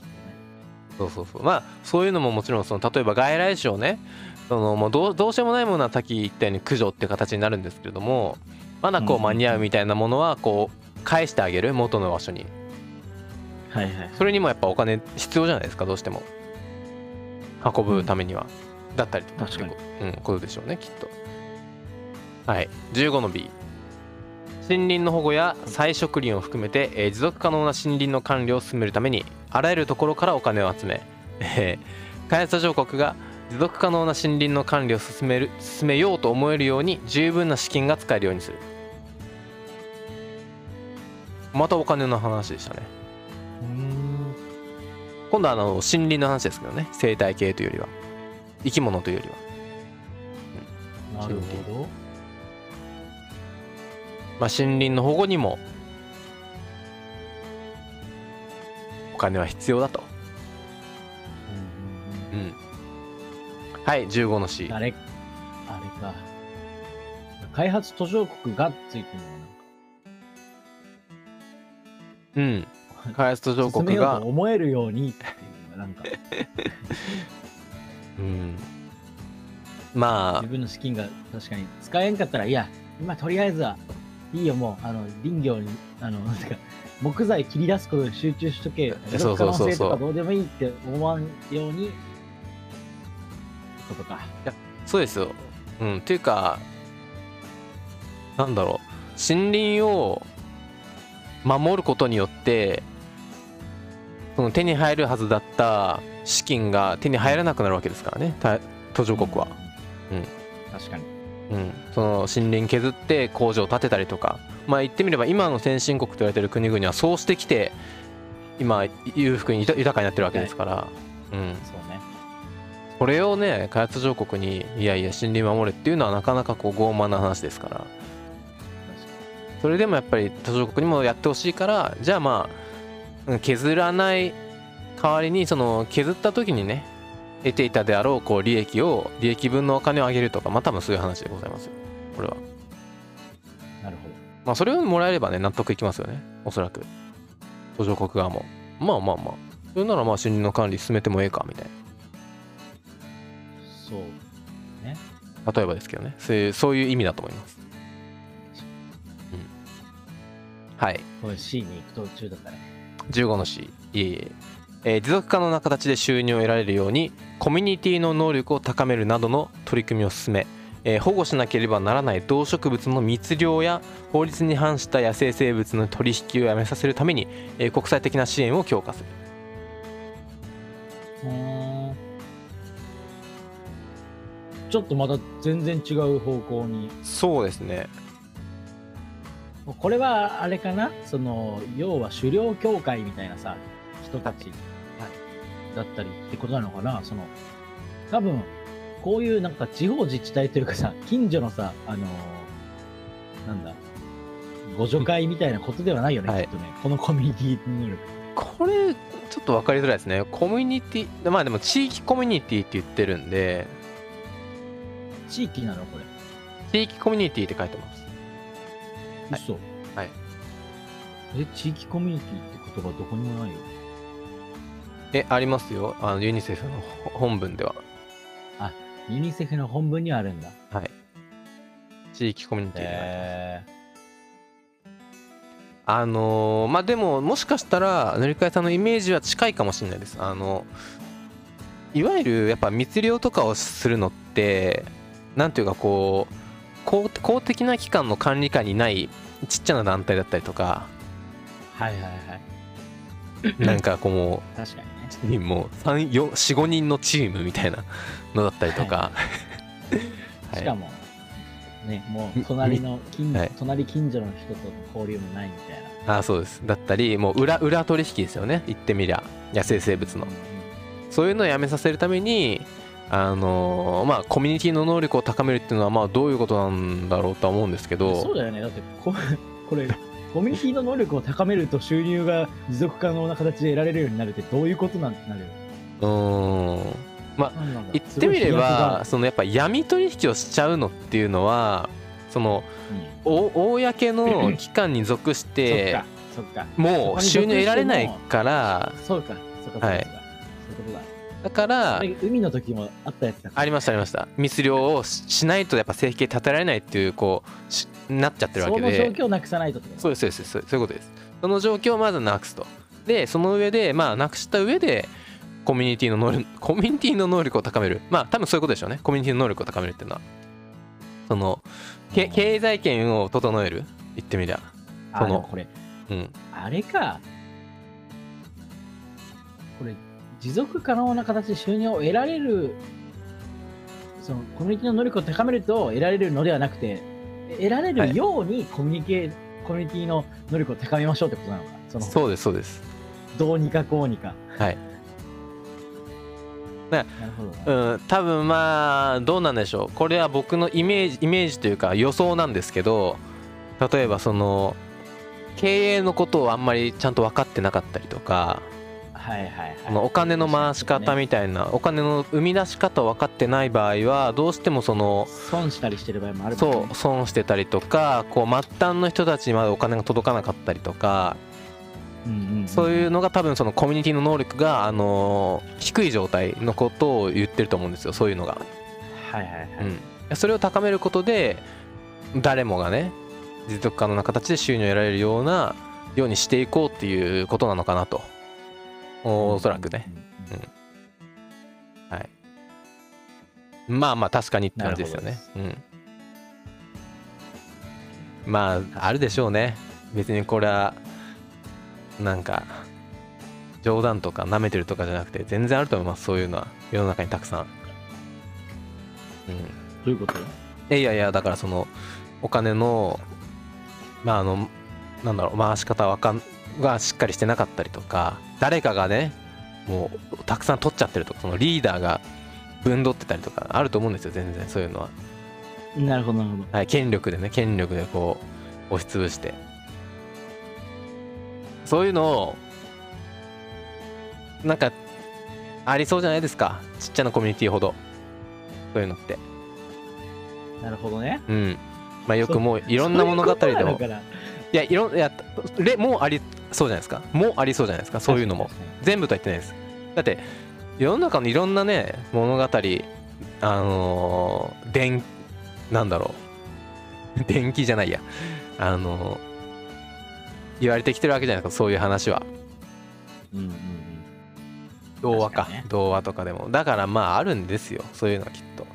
[SPEAKER 1] そうそうそう。まあそういうのももちろんその例えば外来種をねそのもうどうどうしようもないものはさっき言ったように駆除って形になるんですけれどもまだこ
[SPEAKER 2] う
[SPEAKER 1] うん。間に合うみたいなものはこう返してあげる元の場所に。
[SPEAKER 2] はいはい。
[SPEAKER 1] それにもやっぱお金必要じゃないですかどうしても。運ぶためには、だったりとか。
[SPEAKER 2] 確かに。
[SPEAKER 1] うん、ことでしょうねきっと。はい。15の B 森林の保護や再植林を含めて、えー持続可能な森林の管理を進めるためにあらゆるところからお金を集め、えー開発途上国が持続可能な森林の管理を進める進めようと思えるように十分な資金が使えるようにするまたお金の話でしたね。
[SPEAKER 2] うん
[SPEAKER 1] 今度はあの森林の話ですけどね。生態系というよりは。生き物というよりは、
[SPEAKER 2] なるほど。
[SPEAKER 1] まあ、森林の保護にもお金は必要だと、
[SPEAKER 2] うんうんうん。
[SPEAKER 1] うん、はい15の C
[SPEAKER 2] あれ、あれか。開発途上国がついてる
[SPEAKER 1] うん。
[SPEAKER 2] の
[SPEAKER 1] 開発途上国が
[SPEAKER 2] 思えるようにっていうのがなんか、
[SPEAKER 1] うん。ま
[SPEAKER 2] 自分の資金が確かに使えんかったら、いや、今とりあえずは、いいよ、もう、あの、林業に、あの、なんか、木材切り出すことに集中しとけ、
[SPEAKER 1] そうそうそうそう。
[SPEAKER 2] 持続可能性とかどうでもいいって思わんように、ことか。
[SPEAKER 1] あそうですよ。うん。っていうかなんだろう。森林を守ることによってその手に入るはずだった資金が手に入らなくなるわけですからね。た途上国は、
[SPEAKER 2] うん。
[SPEAKER 1] うん。
[SPEAKER 2] 確かに。
[SPEAKER 1] うん、その森林削って工場を建てたりとか。まあ言ってみれば今の先進国と言われてる国々はそうしてきて今裕福に豊豊かになってるわけですから、うん、
[SPEAKER 2] そうね。
[SPEAKER 1] これをね開発途上国にいやいや森林守れっていうのはなかなかこう傲慢な話ですからそれでもやっぱり途上国にもやってほしいからじゃあまあうん削らない代わりにその削った時にね得ていたであろうこう利益を利益分のお金を上げるとかまあ多分そういう話でございますよこれは
[SPEAKER 2] に。なるほど。
[SPEAKER 1] まあそれをもらえればね納得いきますよねおそらく途上国側もまあまあまあそれならまあ森林の管理進めてもええかみたい
[SPEAKER 2] そう。ね。
[SPEAKER 1] な例えばですけどねそういうそういう意味だと思います、はい
[SPEAKER 2] これ C に行く途中だったね。
[SPEAKER 1] 15の C いえいええー持続可能な形で収入を得られるようにコミュニティの能力を高めるなどの取り組みを進め、えー保護しなければならない動植物の密猟や法律に反した野生生物の取引をやめさせるために、えー国際的な支援を強化する。
[SPEAKER 2] ちょっとまた全然違う方向に。
[SPEAKER 1] そうですね
[SPEAKER 2] これはあれかな？その、要は狩猟協会みたいなさ、人たちだったりってことなのかな？その、多分、こういうなんか地方自治体というかさ、近所のさ、あのーなんだ、互助会みたいなことではないよね、
[SPEAKER 1] はい。
[SPEAKER 2] きっとね。このコミュニティ能力。
[SPEAKER 1] これちょっと分かりづらいですね。コミュニティまあでも地域コミュニティって言ってるんで。
[SPEAKER 2] 地域なの？これ。
[SPEAKER 1] 地域コミュニティって書いてますはい
[SPEAKER 2] 嘘。
[SPEAKER 1] はい。
[SPEAKER 2] え、地域コミュニティって言葉どこにもないよ。
[SPEAKER 1] えありますよあのユニセフの本文では
[SPEAKER 2] ユニセフの本文にはあるんだ。
[SPEAKER 1] はい地域コミュニティで書いてます
[SPEAKER 2] へ
[SPEAKER 1] あのーまあでももしかしたら塗り替えさんのイメージは近いかもしれないですあのいわゆるやっぱ密漁とかをするのってなんていうかこう公公的な機関の管理下にないちっちゃな団体だったりとか
[SPEAKER 2] ーはいはいはい。
[SPEAKER 1] なんかこうも
[SPEAKER 2] 確かにね。
[SPEAKER 1] うもう45人のチームみたいなのだったりとか、はい。
[SPEAKER 2] しかも、ね、もう隣の近、
[SPEAKER 1] はい。
[SPEAKER 2] 隣近所の人との交流もないみたいな。
[SPEAKER 1] あそうです。だったりもう裏裏取引ですよね。言ってみりゃ。野生生物の。
[SPEAKER 2] うん。
[SPEAKER 1] そういうのをやめさせるためにあのーまあコミュニティの能力を高めるっていうのはまあどういうことなんだろうとは思うんですけど
[SPEAKER 2] そうだよね。だってこ、これ、コミュニティの能力を高めると収入が持続可能な形で得られるようになるってどういうことなんなる
[SPEAKER 1] うーんまあ言ってみればそのやっぱ闇取引をしちゃうのっていうのはその
[SPEAKER 2] うん
[SPEAKER 1] お公の 機関に属して。もう収入得られないから
[SPEAKER 2] そうか、そっか、そっか。
[SPEAKER 1] はい
[SPEAKER 2] そういうことだ。
[SPEAKER 1] だから
[SPEAKER 2] 海の時もあったやつだ
[SPEAKER 1] ありましたありました。密漁をししないとやっぱ生計立てられないっていうこうしなっちゃってるわけ
[SPEAKER 2] その状
[SPEAKER 1] で
[SPEAKER 2] 況をなくさないと
[SPEAKER 1] そうですそうですそういうことです。その状況をまずなくすと。でその上でまあなくした上でコミュニティの能力コミュニティの能力を高める。まあ多分そういうことでしょうね。コミュニティの能力を高めるっていうのは。そのけ経済圏を整える？言ってみりゃ。
[SPEAKER 2] あ
[SPEAKER 1] その
[SPEAKER 2] これ、
[SPEAKER 1] うん。
[SPEAKER 2] あれか。これ、持続可能な形で収入を得られる、そのコミュニティの能力を高めると得られるのではなくて、得られるようにコミュニケ、コミュニティの能力を高めましょうってことなのか。その
[SPEAKER 1] そうですそうです
[SPEAKER 2] どうにかこうにか。
[SPEAKER 1] はい
[SPEAKER 2] なるほどな。
[SPEAKER 1] うん多分まあどうなんでしょうこれは僕のイメージイメージというか予想なんですけど例えばその経営のことをあんまりちゃんと分かってなかったりとか
[SPEAKER 2] ははいはい。はい
[SPEAKER 1] お金の回し方みたいなお金の生み出し方分かってない場合はどうしてもその
[SPEAKER 2] 損したりしてる場合もあるね。
[SPEAKER 1] そう損してたりとかこう末端の人たちにまでお金が届かなかったりとか
[SPEAKER 2] うんうんうん
[SPEAKER 1] そういうのが多分そのコミュニティの能力があの低い状態のことを言ってると思うんですよそういうのが。
[SPEAKER 2] はいはいはい、
[SPEAKER 1] うん、それを高めることで誰もがね持続可能な形で収入を得られるようなようにしていこうっていうことなのかなとおそらくね、
[SPEAKER 2] うんうん
[SPEAKER 1] はい。まあまあ確かにって感じですよね。うん。まああるでしょうね。別にこれはなんか冗談とか舐めてるとかじゃなくて全然あると思います。そういうのは。世の中にたくさん。うん。
[SPEAKER 2] どういうこと？
[SPEAKER 1] いやいやだからそのお金のまああのなんだろう回し方わかんがしっかりしてなかったりとか誰かがねもうたくさん取っちゃってるとかそのリーダーが分取ってたりとかあると思うんですよ全然そういうのは、
[SPEAKER 2] なるほどなるほど。
[SPEAKER 1] はい、権力でね権力でこう押しつぶして。そういうのをなんかありそうじゃないですかちっちゃなコミュニティほど。そういうのって。
[SPEAKER 2] なるほどね。
[SPEAKER 1] うん。まあよくもういろんな物語でも
[SPEAKER 2] い
[SPEAKER 1] やいろんいやれもうありそうじゃないですか。もうありそうじゃないですか。そういうのも。
[SPEAKER 2] 確かに
[SPEAKER 1] 全部とは言ってないです。だって世の中のいろんなね物語あのー電なんだろう。電気じゃないや。あのー言われてきてるわけじゃないですか。そういう話は。
[SPEAKER 2] うんうんうん。
[SPEAKER 1] 童話か。
[SPEAKER 2] 確かにね。
[SPEAKER 1] 童話とかでも。だからまああるんですよ。そういうのはきっと。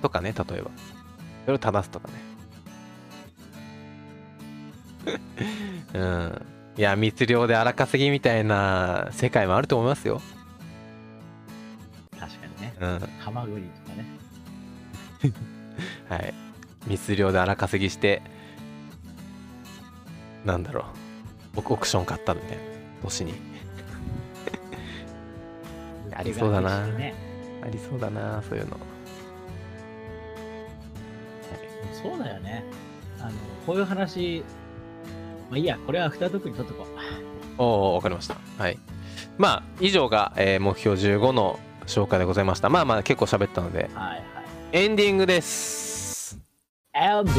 [SPEAKER 1] とかね例えば。それを正すとかねうん。いや密漁で荒稼ぎみたいな世界もあると思いますよ。
[SPEAKER 2] 確かにね。
[SPEAKER 1] うん。
[SPEAKER 2] ハマグリとかね。
[SPEAKER 1] はい。密漁で荒稼ぎしてなんだろう。オクション買ったみ たいな年にありそうだな。ありそうだなそういうの。
[SPEAKER 2] そうだよね。あのこういう話まあいいやこれはアフタートークにとっとこう。
[SPEAKER 1] おおわかりました。はい。まあ以上が、えー目標15の紹介でございました。まあまあ結構喋ったので。
[SPEAKER 2] はいはい。
[SPEAKER 1] エンディングです。
[SPEAKER 2] エンディン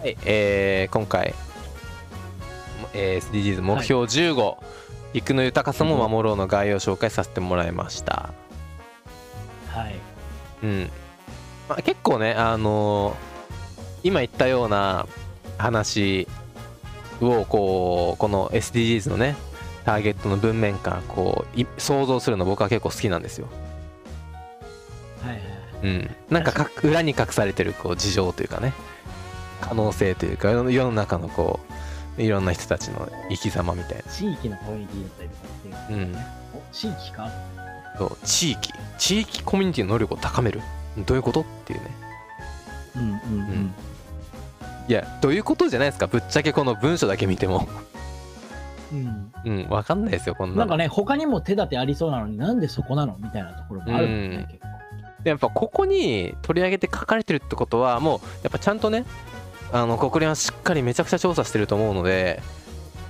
[SPEAKER 1] はいえー今回、えー SDGs 目標15、陸の豊かさも守ろうの概要を紹介させてもらいました。
[SPEAKER 2] グはい。
[SPEAKER 1] うん、まあ、結構ねあのー今言ったような話をこうこの SDGs のねターゲットの文面からこうい想像するの僕は結構好きなんですよ。
[SPEAKER 2] はいはい
[SPEAKER 1] うん、なんかか裏に隠されてるこう事情というかね。可能性というか世の中のこういろんな人たちの生き様みたいな。
[SPEAKER 2] 地域のコミュニティだったりとかっていう
[SPEAKER 1] うん、
[SPEAKER 2] お地域か？
[SPEAKER 1] そう地域。地域コミュニティの能力を高める。どういうこと？っていうね。
[SPEAKER 2] うんうん。うん
[SPEAKER 1] いやどういうことじゃないですか？ぶっちゃけこの文章だけ見ても。
[SPEAKER 2] うん。
[SPEAKER 1] うん分かんないですよこんなの。
[SPEAKER 2] なんかね他にも手立てありそうなのになんでそこなのみたいなところもあるもん
[SPEAKER 1] うん。
[SPEAKER 2] ね結構。
[SPEAKER 1] でやっぱここに取り上げて書かれてるってことはもうやっぱちゃんとねあの国連はしっかりめちゃくちゃ調査してると思うので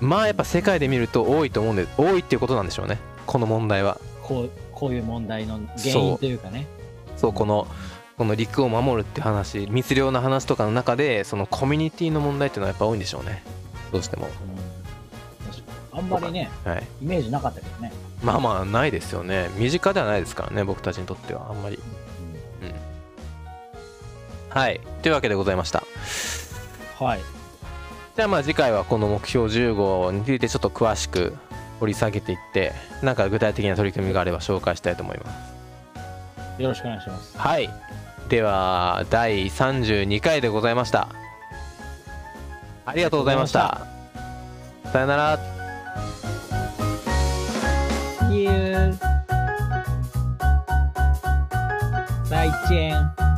[SPEAKER 1] まあやっぱ世界で見ると多いと思うんで多いっていうことなんでしょうね。この問題は。
[SPEAKER 2] こうこういう問題の原因というかね。
[SPEAKER 1] そうこのこの陸を守るって話密漁の話とかの中でそのコミュニティの問題っていうのはやっぱ多いんでしょうね。どうしても。
[SPEAKER 2] うん。あんまりね
[SPEAKER 1] はい。
[SPEAKER 2] イメージなかったけどね。
[SPEAKER 1] まあまあないですよね。身近ではないですからね僕たちにとっては。あんまり。はい。というわけでございました。
[SPEAKER 2] はい。
[SPEAKER 1] じゃあまあ次回はこの目標15についてちょっと詳しく掘り下げていってなんか具体的な取り組みがあれば紹介したいと思います。
[SPEAKER 2] よろしくお願いします。
[SPEAKER 1] はいでは第32回でございました。ありがとうございました。さよなら。
[SPEAKER 2] See you. 再见